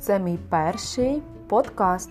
Це мій перший подкаст.